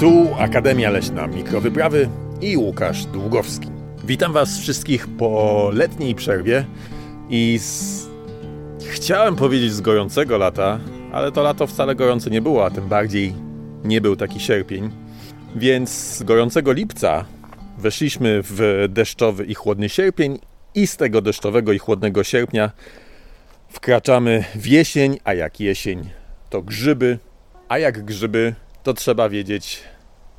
Tu Akademia Leśna Mikrowyprawy i Łukasz Długowski. Witam Was wszystkich po letniej przerwie i z... chciałem powiedzieć z gorącego lata, ale to lato wcale gorące nie było, a tym bardziej nie był taki sierpień. Więc z gorącego lipca weszliśmy w deszczowy i chłodny sierpień i z tego deszczowego i chłodnego sierpnia wkraczamy w jesień, a jak jesień to grzyby, a jak grzyby to trzeba wiedzieć,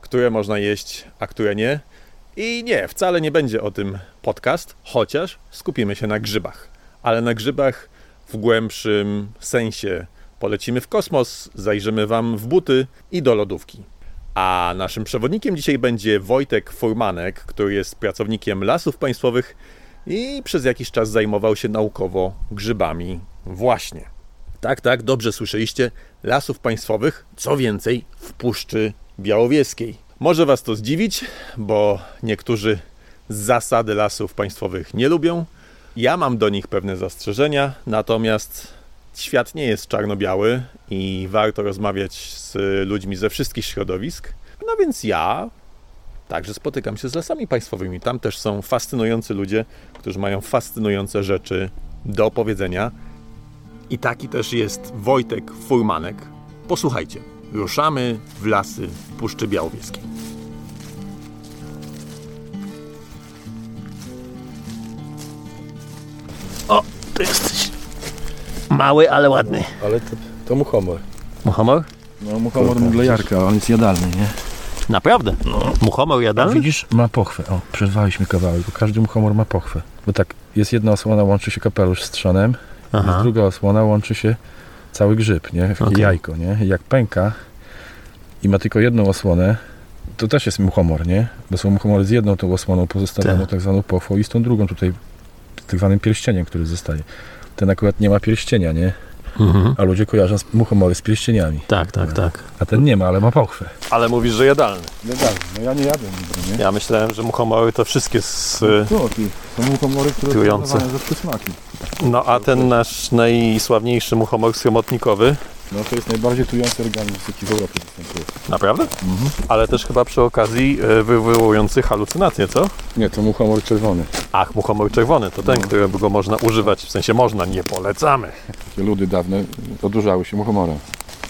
które można jeść, a które nie. I nie, wcale nie będzie o tym podcast, chociaż skupimy się na grzybach. Ale na grzybach w głębszym sensie. Polecimy w kosmos, zajrzymy Wam w buty i do lodówki. A naszym przewodnikiem dzisiaj będzie Wojtek Furmanek, który jest pracownikiem lasów państwowych i przez jakiś czas zajmował się naukowo grzybami. Właśnie. Tak, tak, dobrze słyszeliście. Lasów państwowych, co więcej, w Puszczy Białowieskiej. Może Was to zdziwić, bo niektórzy zasady lasów państwowych nie lubią. Ja mam do nich pewne zastrzeżenia, natomiast świat nie jest czarno-biały i warto rozmawiać z ludźmi ze wszystkich środowisk. No więc ja także spotykam się z lasami państwowymi. Tam też są fascynujący ludzie, którzy mają fascynujące rzeczy do opowiedzenia. I taki też jest Wojtek Furmanek. Posłuchajcie, ruszamy w lasy Puszczy Białowieskiej. O, tu jesteś. Mały, ale ładny. Ale to, to muchomor. Muchomor? No muchomor muglejarka, ale on jest jadalny, nie? Naprawdę? Muchomor jadalny? Widzisz, ma pochwę. O, przerwaliśmy kawałek, bo każdy muchomor ma pochwę. Bo tak, jest jedna osłona, łączy się kapelusz z trzonem, Aha. jest druga osłona, łączy się cały grzyb, nie? Takie Okej. jajko, nie? Jak pęka i ma tylko jedną osłonę, to też jest muchomor, nie? Bo są muchomory z jedną tą osłoną pozostawioną Tak. tak zwaną pochwą i z tą drugą tutaj tak zwanym pierścieniem, który zostaje. Ten akurat nie ma pierścienia, nie? Mhm. A ludzie kojarzą z- muchomory z pierścieniami. Tak, tak, tak. A ten nie ma, ale ma pochwę. Ale mówisz, że jadalny. No tak, no ja nie jadłem nigdy, nie? Ja myślałem, że muchomory to wszystkie z... No, ty, są muchomory, które Trujące. są za przysmaki. No a ten nasz najsławniejszy muchomor skromotnikowy. No to jest najbardziej trujący organizm, jaki w Europie występuje. Naprawdę? Mhm. Ale też chyba przy okazji y, wywołujący halucynacje, co? Nie, to muchomor czerwony. Ach, muchomor czerwony to ten, którego go można używać, w sensie można, nie polecamy. Takie ludy dawne odurzały się muchomorem.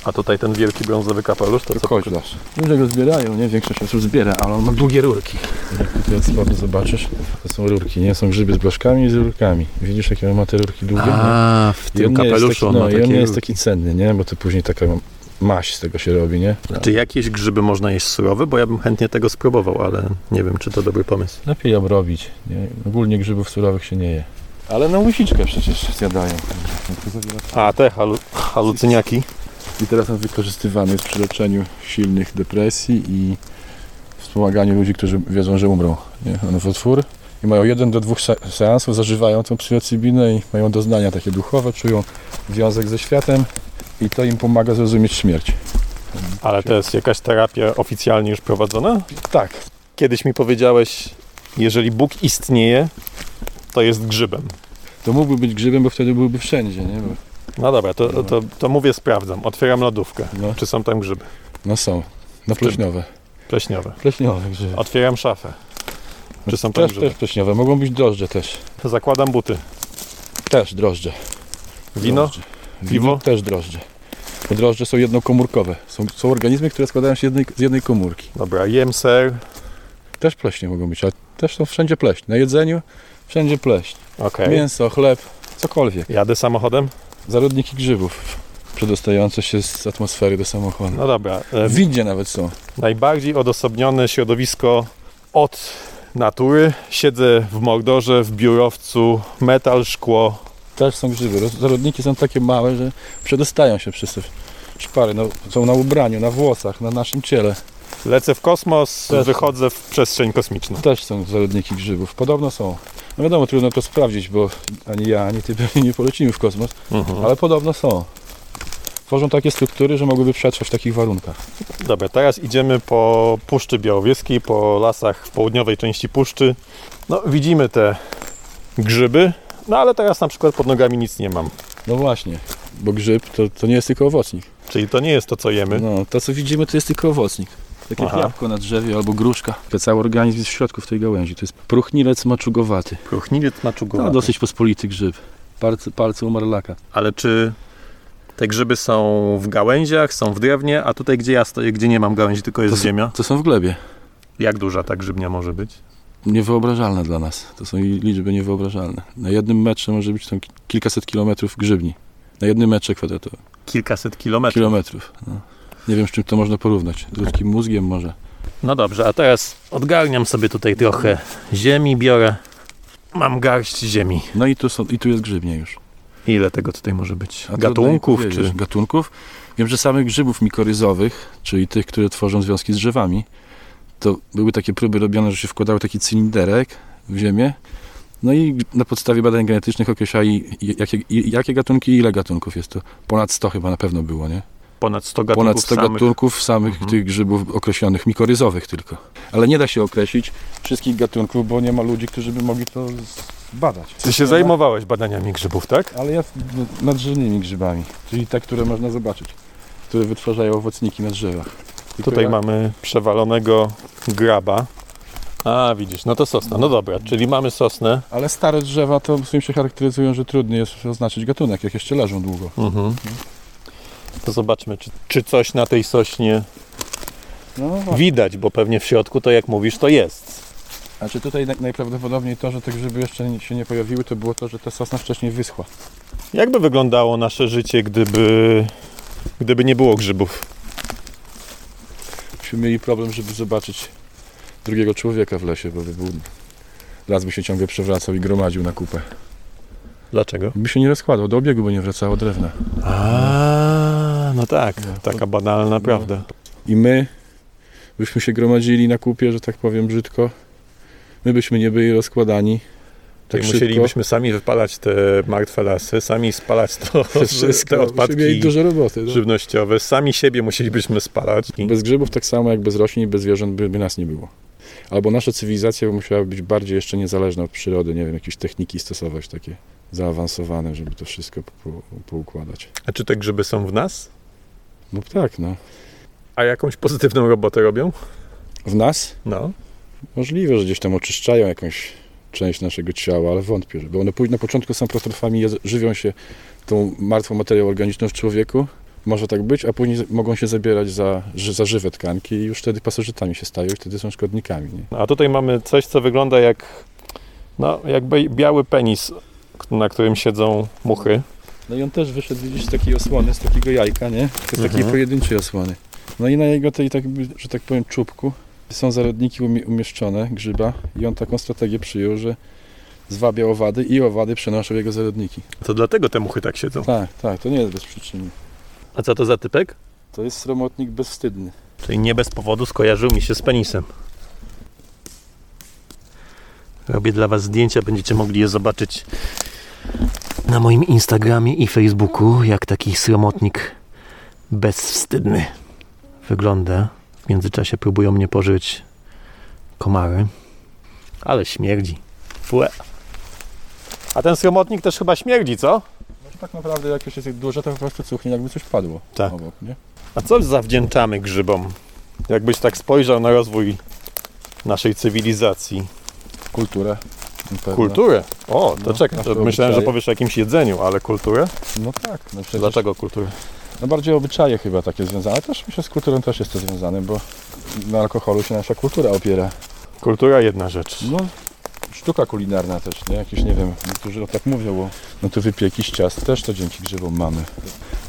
A tutaj ten wielki brązowy kapelusz, to To co? koźlarz. Ludzie go zbierają, nie? Większość osób zbiera, ale on ma długie rurki. Tutaj od spodu zobaczysz, to są rurki, nie? Są grzyby z blaszkami i z rurkami. Widzisz, jakie on ma te rurki długie? nie? A, w I tym on nie jest kapeluszu taki, on no, ma i on nie jest rurki. taki cenny, nie? Bo to później taka maść z tego się robi, nie? Czy jakieś grzyby można jeść surowe? Bo ja bym chętnie tego spróbował, ale nie wiem, czy to dobry pomysł. Lepiej obrobić. Nie? Ogólnie grzybów surowych się nie je. Ale na łysiczkę przecież zjadają. A, te halu halucyniaki. I teraz on wykorzystywany jest przy leczeniu silnych depresji i wspomaganiu ludzi, którzy wiedzą, że umrą. Nie? One w otwór i mają jeden do dwóch se- seansów, zażywają tą psylocybinę i mają doznania takie duchowe, czują związek ze światem i to im pomaga zrozumieć śmierć. Ale to jest jakaś terapia oficjalnie już prowadzona? Tak, Kiedyś mi powiedziałeś, jeżeli Bóg istnieje, to jest grzybem. to mógłby być grzybem, bo wtedy byłby wszędzie. Nie? Bo, No dobra, to, to, to mówię, sprawdzam. Otwieram lodówkę. no, Czy są tam grzyby? no są. No pleśniowe. Pleśniowe. Pleśniowe grzyby. Otwieram szafę. Czy są tam Też, grzyby? też pleśniowe. Mogą być drożdże też. Zakładam buty. Też drożdże. Wino? Drożdże. Piwo? Też drożdże. Drożdże są jednokomórkowe. Są, są organizmy, które składają się z jednej, z jednej komórki. Dobra, jem ser. Też pleśnie mogą być, ale też są wszędzie pleśń. Na jedzeniu wszędzie pleśń. Okej. Mięso, chleb, cokolwiek. Jadę samochodem? Zarodniki grzybów przedostające się z atmosfery do samochodu. No dobra. W windzie nawet są. najbardziej odosobnione środowisko od natury. Siedzę w Mordorze, w biurowcu, metal, szkło. Też są grzyby. Zarodniki są takie małe, że przedostają się przez te szpary. No, są na ubraniu, na włosach, na naszym ciele. Lecę w kosmos, Też. wychodzę w przestrzeń kosmiczną. Też są zarodniki grzybów. Podobno są. No wiadomo, trudno to sprawdzić, bo ani ja, ani ty pewnie nie polecimy w kosmos, Mhm. ale podobno są. Tworzą takie struktury, że mogłyby przetrwać w takich warunkach. Dobra, teraz idziemy po Puszczy Białowieskiej, po lasach w południowej części puszczy. No, widzimy te grzyby, No ale teraz na przykład pod nogami nic nie mam. No właśnie, bo grzyb to, to nie jest tylko owocnik. Czyli to nie jest to, co jemy. No, to co widzimy to jest tylko owocnik. Tak jak Aha. jabłko na drzewie albo gruszka. To cały organizm jest w środku w tej gałęzi. To jest próchnilec maczugowaty. Próchniwiec No, maczugowaty. dosyć pospolity grzyb. Palce, palce umarlaka. Ale czy te grzyby są w gałęziach, są w drewnie, a tutaj gdzie ja stoję, gdzie nie mam gałęzi, tylko jest To ziemia? To są w glebie. Jak duża ta grzybnia może być? Niewyobrażalne dla nas. To są liczby niewyobrażalne. Na jednym metrze może być tam ki- kilkaset kilometrów grzybni. Na jednym metrze kwadratowym. Kilkaset kilometrów. Kilometrów. No. Nie wiem, z czym to można porównać. Z ludzkim mózgiem może. No dobrze, a teraz odgarniam sobie tutaj trochę ziemi, biorę. Mam garść ziemi. No i tu, są, i tu jest grzybnia już. Ile tego tutaj może być? A Gatunków czy... Gatunków. Wiem, że samych grzybów mikoryzowych, czyli tych, które tworzą związki z drzewami, to były takie próby robione, że się wkładały taki cylinderek w ziemię. No i na podstawie badań genetycznych określali, jakie, jakie gatunki i ile gatunków jest to. Ponad 100 chyba na pewno było, nie? Ponad 100 gatunków Ponad 100 samych. gatunków samych Mhm. tych grzybów określonych, mikoryzowych tylko. Ale nie da się określić wszystkich gatunków, bo nie ma ludzi, którzy by mogli to badać. Ty się zajmowałeś badaniami grzybów, tak? Ale ja nad drzewnymi grzybami, czyli te, które można zobaczyć, które wytwarzają owocniki na drzewach. Tylko Tutaj mamy przewalonego graba. A, widzisz, no to sosna. No dobra, czyli mamy sosnę. Ale stare drzewa to tym się charakteryzują, że trudniej jest oznaczyć gatunek, jak jeszcze leżą długo. Mhm. To zobaczmy, czy, czy coś na tej sośnie No, widać, bo pewnie w środku to jak mówisz, to jest. Znaczy tutaj naj- najprawdopodobniej to, że te grzyby jeszcze się nie pojawiły, to było to, że ta sosna wcześniej wyschła. Jakby wyglądało nasze życie, gdyby, gdyby nie było grzybów? Myśmy mieli problem, żeby zobaczyć drugiego człowieka w lesie, bo by był... Las by się ciągle przewracał i gromadził na kupę. Dlaczego? By się nie rozkładał, do obiegu by nie wracało drewna. A, no tak, taka banalna prawda. I my byśmy się gromadzili na kupie, że tak powiem brzydko. My byśmy nie byli rozkładani. Tak szybko. musielibyśmy sami wypalać te martwe lasy, sami spalać to, Wszystko. te odpadki mieli dużo roboty. No. żywnościowe, sami siebie musielibyśmy spalać. Bez grzybów tak samo jak bez roślin i bez zwierząt by, by nas nie było. Albo nasza cywilizacja musiała być bardziej jeszcze niezależna od przyrody, nie wiem, jakieś techniki stosować takie zaawansowane, żeby to wszystko po, poukładać. A czy te grzyby są w nas? No tak, no. A jakąś pozytywną robotę robią? W nas No. możliwe, że gdzieś tam oczyszczają jakąś część naszego ciała, ale wątpię, żeby one później na początku są protrofami, je- żywią się tą martwą materią organiczną w człowieku, może tak być, a później mogą się zabierać za, za żywe tkanki i już wtedy pasożytami się stają i wtedy są szkodnikami. Nie? A tutaj mamy coś, co wygląda jak no, jakby biały penis, na którym siedzą muchy. No i on też wyszedł, widzisz, z takiej osłony, z takiego jajka, nie? Z takiej Mhm. pojedynczej osłony. No i na jego tej, tak, że tak powiem, czubku są zarodniki umie- umieszczone, grzyba i on taką strategię przyjął, że zwabia owady i owady przenoszą jego zarodniki. To dlatego te muchy tak siedzą. Tak, tak, to nie jest bez przyczyny. A co to za typek? To jest sromotnik bezwstydny. Czyli nie bez powodu skojarzył mi się z penisem. Robię dla Was zdjęcia, będziecie mogli je zobaczyć na moim Instagramie i Facebooku, jak taki sromotnik bezwstydny wygląda. W międzyczasie próbują mnie pożyć komary, ale śmierdzi. Fue. A ten sromotnik też chyba śmierdzi, co? No tak naprawdę jak już jest duże, to po prostu cuchnie jakby coś padło Tak. obok, nie? A co zawdzięczamy grzybom? Jakbyś tak spojrzał na rozwój naszej cywilizacji. Kulturę. pewno. Kulturę? O, to No, czekaj, myślałem, że powiesz o jakimś jedzeniu, ale kulturę? No tak. No przecież, Dlaczego kulturę? No bardziej obyczaje chyba takie związane, ale też myślę z kulturą też jest to związane, bo na alkoholu się nasza kultura opiera. Kultura jedna rzecz. No, sztuka kulinarna też, nie? Jakieś, nie wiem, niektórzy o tak mówią, bo no tu wypieki z ciast też to dzięki grzybom mamy.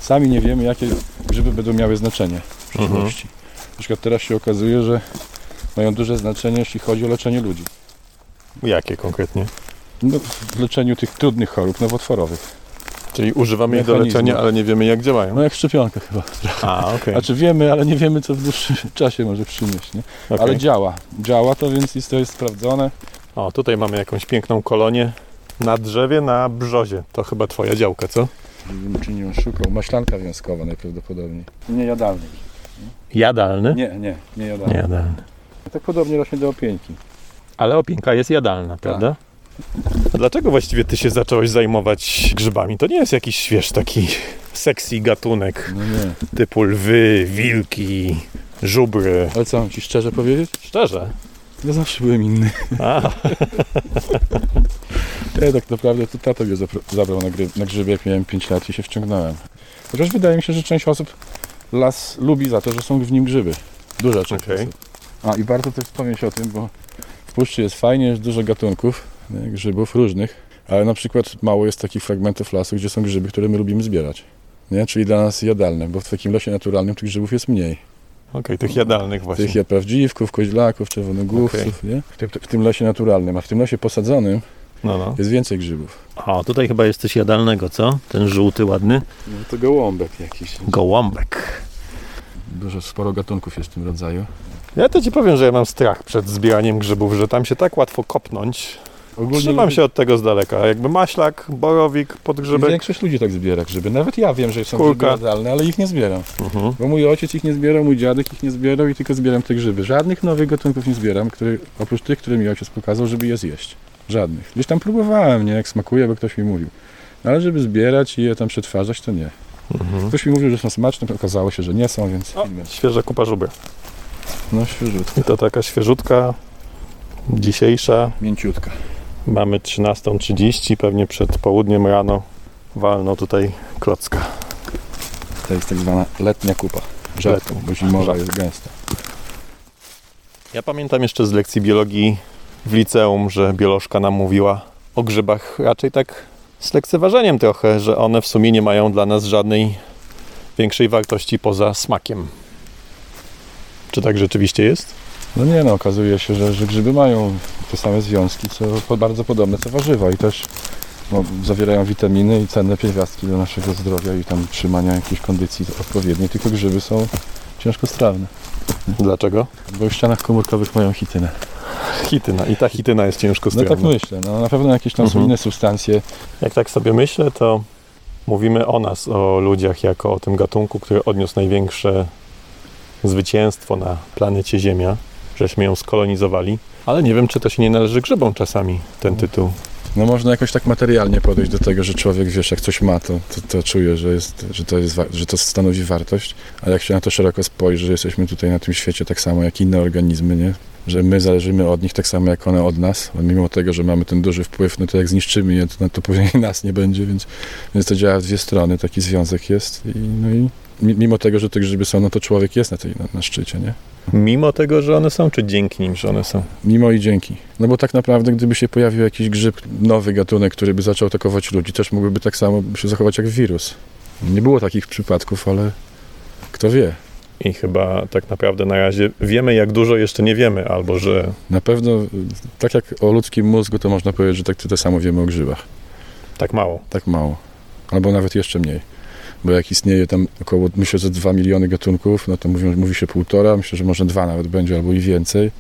Sami nie wiemy, jakie grzyby będą miały znaczenie w Mhm. przyszłości. Na przykład teraz się okazuje, że mają duże znaczenie, jeśli chodzi o leczenie ludzi. Jakie konkretnie? No, w leczeniu tych trudnych chorób nowotworowych. Czyli używamy ich do leczenia, ale nie wiemy jak działają. No jak szczepionka chyba. A, okej. Znaczy wiemy, ale nie wiemy, co w dłuższym czasie może przynieść, nie? Okej. Ale działa. Działa to, więc jest, to jest sprawdzone. O, tutaj mamy jakąś piękną kolonię na drzewie, na brzozie. To chyba twoja działka, co? Żebym czy nie oszukał. Maślanka wiązkowa najprawdopodobniej. Niejadalny. Jadalny? Nie, nie, niejadalny. Niejadalny. Tak podobnie rośnie do opieńki. Ale opinka jest jadalna, prawda? A dlaczego właściwie ty się zacząłeś zajmować grzybami? To nie jest jakiś, wiesz, taki sexy gatunek No nie. typu lwy, wilki, żubry. Ale co mam ci szczerze powiedzieć? Szczerze. Ja zawsze byłem inny. A, Ja tak naprawdę to tata mnie zabrał na, gry, na grzyby, jak miałem 5 lat i się wciągnąłem. Chociaż wydaje mi się, że część osób las lubi za to, że są w nim grzyby. Duża część osób. A i warto też wspomnieć o tym, bo w puszczy jest fajnie, jest dużo gatunków nie, grzybów różnych, ale na przykład mało jest takich fragmentów lasu, gdzie są grzyby, które my lubimy zbierać. Nie? Czyli dla nas jadalne, bo w takim lesie naturalnym tych grzybów jest mniej. okej, tych jadalnych właśnie. Tych prawdziwków, koźlaków, czerwonogłówców, nie? W, tym- w tym lesie naturalnym, a w tym lesie posadzonym No, no. jest więcej grzybów. O, tutaj chyba jest coś jadalnego, co? Ten żółty, ładny. No to gołąbek jakiś. Gołąbek. Dużo, sporo gatunków jest w tym rodzaju. Ja to ci powiem, że ja mam strach przed zbieraniem grzybów, że tam się tak łatwo kopnąć. Ogólnie Trzymam się od tego z daleka. Jakby maślak, borowik, podgrzybek. Większość ludzi tak zbiera grzyby. Nawet ja wiem, że są Kulka. grzyby jadalne, ale ich nie zbieram. Mhm. Bo mój ojciec ich nie zbierał, mój dziadek ich nie zbierał i tylko zbieram te grzyby. Żadnych nowych gatunków nie zbieram, które, oprócz tych, które mi ojciec pokazał, żeby je zjeść. Żadnych. Gdzieś tam próbowałem, nie? Jak smakuje, bo ktoś mi mówił. No, ale żeby zbierać i je tam przetwarzać, to nie. Mhm. Ktoś mi mówił, że są smaczne, okazało się, że nie są, więc O, świeża kupa żubra. no świeżutko. I to taka świeżutka, dzisiejsza. Mięciutka. Mamy 13.30, pewnie przed południem rano walno tutaj klocka. To jest tak zwana letnia kupa. Rzadko, bo zimowa jest gęsta. Ja pamiętam jeszcze z lekcji biologii w liceum, że biolożka nam mówiła o grzybach raczej tak z lekceważeniem trochę, że one w sumie nie mają dla nas żadnej większej wartości poza smakiem. Czy tak rzeczywiście jest? No nie no, okazuje się, że, że grzyby mają te same związki, co bardzo podobne co warzywa i też no, zawierają witaminy i cenne pierwiastki do naszego zdrowia i tam trzymania jakiejś kondycji odpowiedniej, tylko grzyby są ciężkostrawne, Dlaczego? bo w ścianach komórkowych mają chitynę. Hityna. I ta hityna jest ciężko No tak myślę, no na pewno jakieś tam są Mhm. inne substancje. Jak tak sobie myślę, to mówimy o nas, o ludziach, jako o tym gatunku, który odniósł największe zwycięstwo na planecie Ziemia, żeśmy ją skolonizowali. Ale nie wiem, czy to się nie należy grzybom czasami, ten tytuł. No można jakoś tak materialnie podejść do tego, że człowiek, wiesz, jak coś ma, to, to, to czuje, że, jest, że, to jest, że to stanowi wartość, a jak się na to szeroko spojrzy, że jesteśmy tutaj na tym świecie tak samo jak inne organizmy, nie? Że my zależymy od nich tak samo jak one od nas, mimo tego, że mamy ten duży wpływ, no to jak zniszczymy je, to, to później nas nie będzie, więc, więc to działa w dwie strony, taki związek jest i, no i mimo tego, że te grzyby są, no to człowiek jest na, tej, na, na szczycie, nie? Mimo tego, że one są, czy dzięki nim, że one są? Mimo i dzięki. No bo tak naprawdę, gdyby się pojawił jakiś grzyb, nowy gatunek, który by zaczął atakować ludzi, też mógłby tak samo się zachować jak wirus. Nie było takich przypadków, ale kto wie. I chyba tak naprawdę na razie wiemy, jak dużo jeszcze nie wiemy, albo że Na pewno, tak jak o ludzkim mózgu, to można powiedzieć, że tak to samo wiemy o grzybach. tak mało. Tak mało. Albo nawet jeszcze mniej. Bo jak istnieje tam około, myślę, że 2 miliony gatunków, no to mówią, mówi się półtora, myślę, że może dwa nawet będzie, albo i więcej.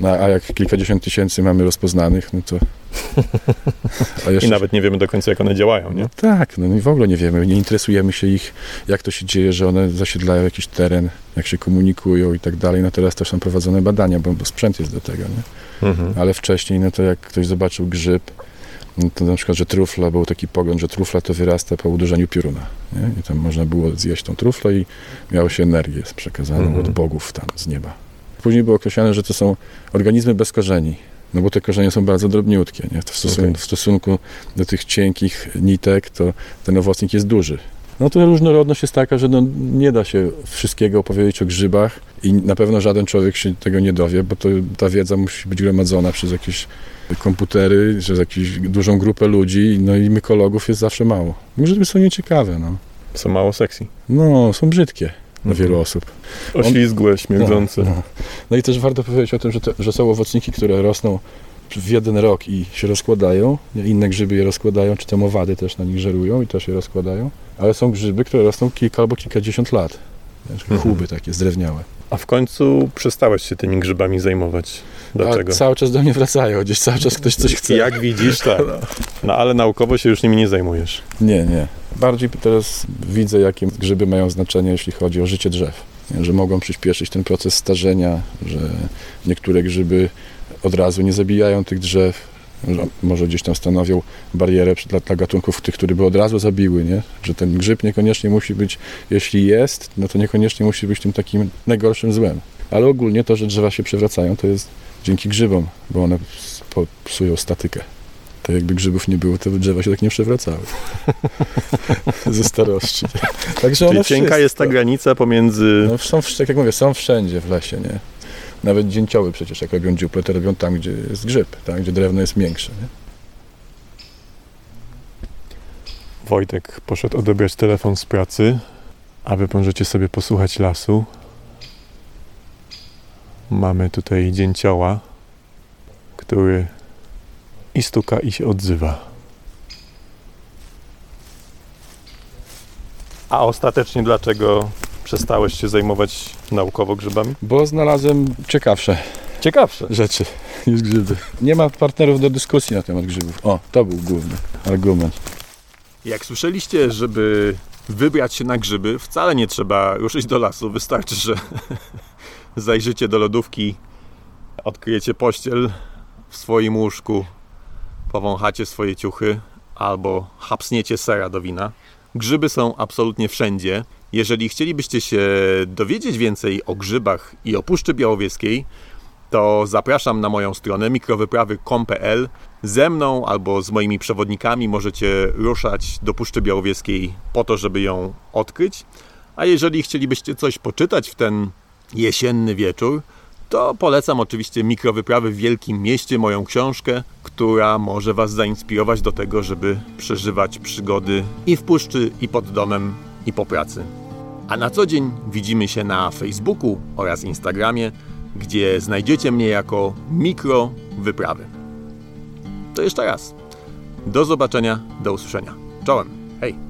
No, a jak kilkadziesiąt tysięcy mamy rozpoznanych, no to... A I jeszcze nawet nie wiemy do końca, jak one działają, nie? No tak, no i w ogóle nie wiemy, nie interesujemy się ich, jak to się dzieje, że one zasiedlają jakiś teren, jak się komunikują i tak dalej. No teraz też są prowadzone badania, bo, bo sprzęt jest do tego, nie? Mhm. Ale wcześniej, no to jak ktoś zobaczył grzyb, no to na przykład, że trufla, był taki pogląd, że trufla to wyrasta po uderzeniu pioruna, nie? I tam można było zjeść tą truflę i miało się energię przekazaną Mhm. od bogów tam z nieba. Później było określone, że to są organizmy bez korzeni, no bo te korzenie są bardzo drobniutkie, nie? W, stosunku, Okej. w stosunku do tych cienkich nitek, to ten owocnik jest duży. No to różnorodność jest taka, że no, nie da się wszystkiego opowiedzieć o grzybach i na pewno żaden człowiek się tego nie dowie, bo to, ta wiedza musi być gromadzona przez jakieś komputery, przez jakąś dużą grupę ludzi, no i mykologów jest zawsze mało. Grzyby są nieciekawe, no. Są mało sexy. No, są brzydkie dla Mhm. wielu osób. Oślizgłe, śmierdzące. No, no. no i też warto powiedzieć o tym, że, to, że są owocniki, które rosną w jeden rok i się rozkładają. Inne grzyby je rozkładają, czy tam owady też na nich żerują i też je rozkładają. Ale są grzyby, które rosną kilka albo kilkadziesiąt lat. Wiesz, Mhm. Chuby takie zdrewniałe. A w końcu przestałeś się tymi grzybami zajmować. Dlaczego? A cały czas do mnie wracają, gdzieś cały czas ktoś coś chce. Jak widzisz, tak. No ale naukowo się już nimi nie zajmujesz. Nie, nie. Bardziej teraz widzę, jakie grzyby mają znaczenie, jeśli chodzi o życie drzew. Że mogą przyspieszyć ten proces starzenia, że niektóre grzyby od razu nie zabijają tych drzew, Że Może gdzieś tam stanowią barierę dla, dla gatunków tych, które by od razu zabiły, nie? Że ten grzyb niekoniecznie musi być, jeśli jest, no to niekoniecznie musi być tym takim najgorszym złem. Ale ogólnie to, że drzewa się przewracają, to jest dzięki grzybom, bo one psują statykę. To jakby grzybów nie było, to drzewa się tak nie przewracały. Ze starości. Także Czyli cienka wszystko- jest ta granica pomiędzy... no, są, tak jak mówię, są wszędzie w lesie, nie? Nawet dzięcioły przecież, jak robią dziuple, to robią tam, gdzie jest grzyb, tak? gdzie drewno jest miększe. Nie? Wojtek poszedł odebrać telefon z pracy, a wy możecie sobie posłuchać lasu. Mamy tutaj dzięcioła, który i stuka i się odzywa. A ostatecznie dlaczego przestałeś się zajmować naukowo grzybami? Bo znalazłem ciekawsze Ciekawsze. rzeczy niż grzyby. Nie ma partnerów do dyskusji na temat grzybów. O, to był główny argument. Jak słyszeliście, żeby wybrać się na grzyby, wcale nie trzeba ruszyć do lasu. Wystarczy, że zajrzycie do lodówki, odkryjecie pościel w swoim łóżku, powąchacie swoje ciuchy albo hapsniecie sera do wina. Grzyby są absolutnie wszędzie. Jeżeli chcielibyście się dowiedzieć więcej o grzybach i o Puszczy Białowieskiej, to zapraszam na moją stronę mikrowyprawy.com.pl. Ze mną albo z moimi przewodnikami możecie ruszać do Puszczy Białowieskiej po to, żeby ją odkryć. A jeżeli chcielibyście coś poczytać w ten jesienny wieczór, to polecam oczywiście Mikrowyprawy w Wielkim Mieście, moją książkę, która może Was zainspirować do tego, żeby przeżywać przygody i w puszczy, i pod domem, i po pracy. A na co dzień widzimy się na Facebooku oraz Instagramie, gdzie znajdziecie mnie jako Mikro Wyprawy. To jeszcze raz. Do zobaczenia, do usłyszenia. Czołem. Hej.